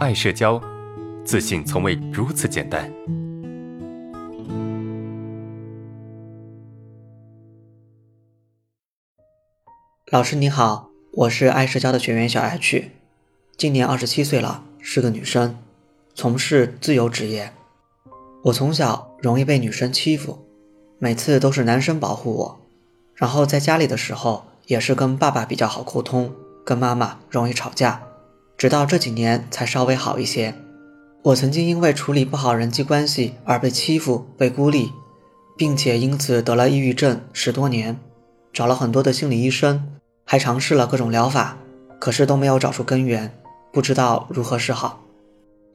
爱社交，自信从未如此简单。老师你好，我是爱社交的学员小 H，今年二十七岁了，是个女生，从事自由职业。我从小容易被女生欺负，每次都是男生保护我，然后在家里的时候也是跟爸爸比较好沟通，跟妈妈容易吵架。直到这几年才稍微好一些。我曾经因为处理不好人际关系而被欺负、被孤立，并且因此得了抑郁症十多年，找了很多的心理医生，还尝试了各种疗法，可是都没有找出根源，不知道如何是好。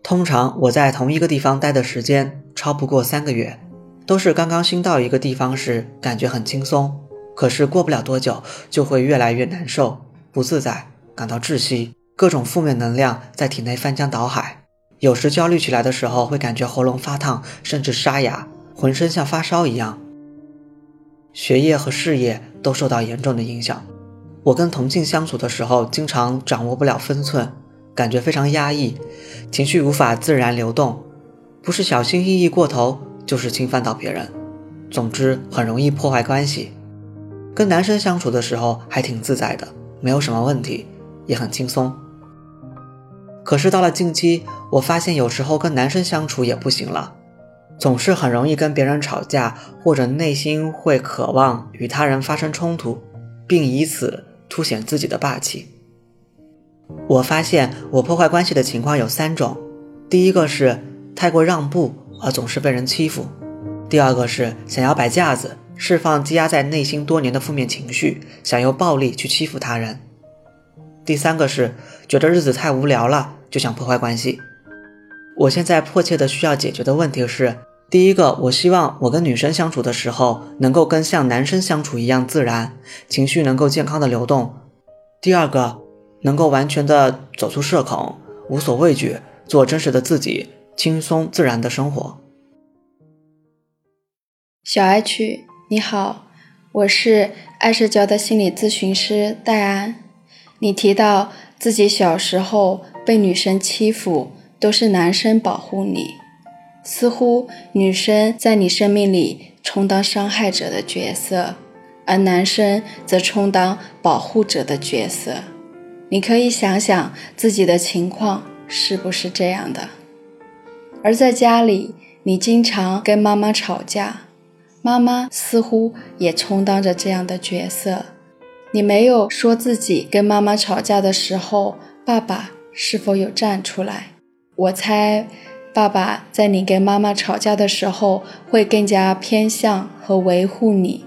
通常我在同一个地方待的时间超不过三个月，都是刚刚新到一个地方时感觉很轻松，可是过不了多久就会越来越难受、不自在，感到窒息。各种负面能量在体内翻江倒海，有时焦虑起来的时候会感觉喉咙发烫，甚至沙哑，浑身像发烧一样。学业和事业都受到严重的影响。我跟同性相处的时候，经常掌握不了分寸，感觉非常压抑，情绪无法自然流动，不是小心翼翼过头，就是侵犯到别人。总之，很容易破坏关系。跟男生相处的时候还挺自在的，没有什么问题，也很轻松。可是到了近期，我发现有时候跟男生相处也不行了，总是很容易跟别人吵架，或者内心会渴望与他人发生冲突，并以此凸显自己的霸气。我发现我破坏关系的情况有三种：第一个是太过让步而总是被人欺负；第二个是想要摆架子，释放积压在内心多年的负面情绪，想用暴力去欺负他人。第三个是觉得日子太无聊了，就想破坏关系。我现在迫切的需要解决的问题是：第一个，我希望我跟女生相处的时候，能够跟像男生相处一样自然，情绪能够健康的流动；第二个，能够完全的走出社恐，无所畏惧，做真实的自己，轻松自然的生活。小 H，你好，我是爱社交的心理咨询师戴安。你提到自己小时候被女生欺负，都是男生保护你，似乎女生在你生命里充当伤害者的角色，而男生则充当保护者的角色。你可以想想自己的情况是不是这样的？而在家里，你经常跟妈妈吵架，妈妈似乎也充当着这样的角色。你没有说自己跟妈妈吵架的时候，爸爸是否有站出来？我猜，爸爸在你跟妈妈吵架的时候，会更加偏向和维护你。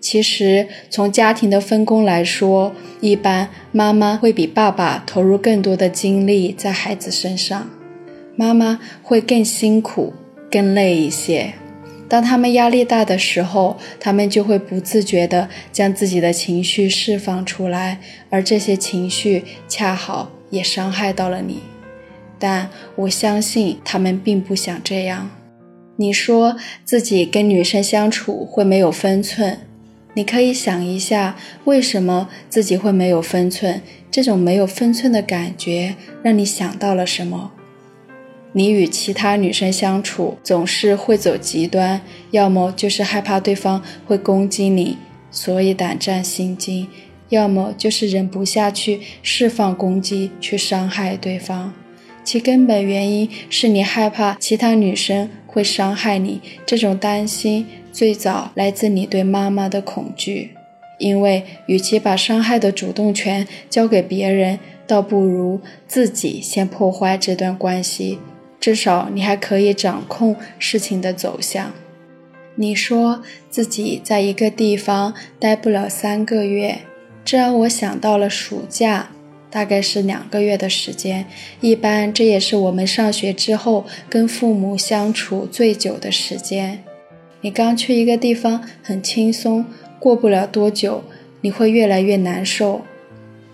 其实，从家庭的分工来说，一般妈妈会比爸爸投入更多的精力在孩子身上，妈妈会更辛苦、更累一些。当他们压力大的时候，他们就会不自觉地将自己的情绪释放出来，而这些情绪恰好也伤害到了你。但我相信他们并不想这样。你说自己跟女生相处会没有分寸，你可以想一下，为什么自己会没有分寸？这种没有分寸的感觉让你想到了什么？你与其他女生相处总是会走极端，要么就是害怕对方会攻击你，所以胆战心惊；要么就是忍不下去释放攻击去伤害对方。其根本原因是你害怕其他女生会伤害你，这种担心最早来自你对妈妈的恐惧。因为与其把伤害的主动权交给别人，倒不如自己先破坏这段关系。至少你还可以掌控事情的走向。你说自己在一个地方待不了三个月，这让我想到了暑假，大概是两个月的时间。一般这也是我们上学之后跟父母相处最久的时间。你刚去一个地方很轻松，过不了多久你会越来越难受。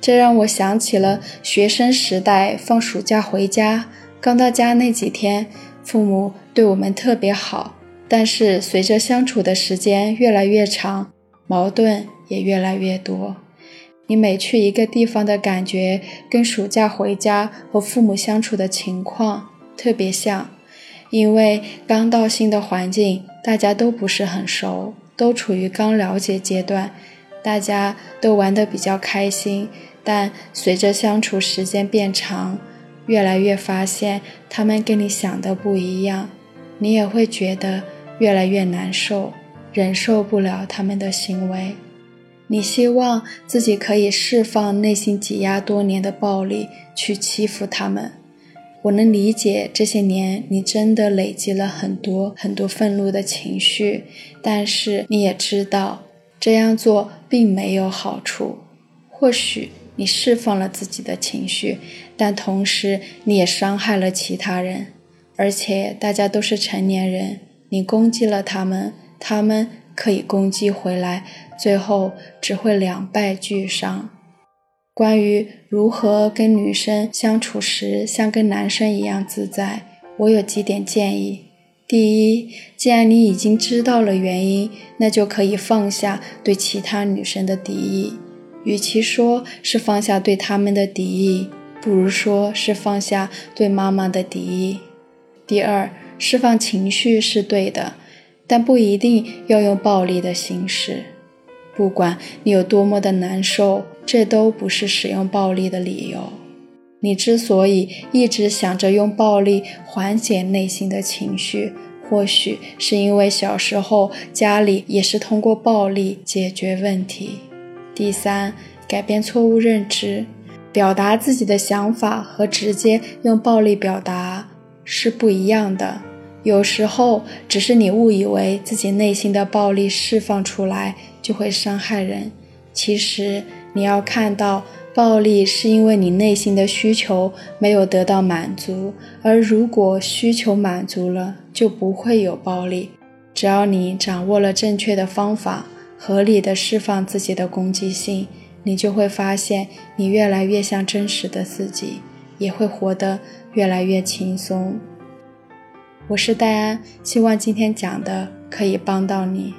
这让我想起了学生时代放暑假回家。刚到家那几天，父母对我们特别好，但是随着相处的时间越来越长，矛盾也越来越多。你每去一个地方的感觉，跟暑假回家和父母相处的情况特别像。因为刚到新的环境，大家都不是很熟，都处于刚了解阶段，大家都玩得比较开心。但随着相处时间变长，越来越发现他们跟你想的不一样，你也会觉得越来越难受，忍受不了他们的行为。你希望自己可以释放内心挤压多年的暴力，去欺负他们。我能理解这些年你真的累积了很多很多愤怒的情绪，但是你也知道这样做并没有好处。或许你释放了自己的情绪，但同时你也伤害了其他人，而且大家都是成年人，你攻击了他们，他们可以攻击回来。最后只会两败俱伤。关于如何跟女生相处时像跟男生一样自在，我有几点建议。第一，既然你已经知道了原因，那就可以放下对其他女生的敌意。与其说是放下对他们的敌意，不如说是放下对妈妈的敌意。第二，释放情绪是对的，但不一定要用暴力的形式。不管你有多么的难受，这都不是使用暴力的理由。你之所以一直想着用暴力缓解内心的情绪，或许是因为小时候家里也是通过暴力解决问题。第三，改变错误认知，表达自己的想法和直接用暴力表达是不一样的。有时候只是你误以为自己内心的暴力释放出来。就会伤害人。其实你要看到，暴力是因为你内心的需求没有得到满足，而如果需求满足了，就不会有暴力。只要你掌握了正确的方法，合理的释放自己的攻击性，你就会发现你越来越像真实的自己，也会活得越来越轻松。我是戴安，希望今天讲的可以帮到你。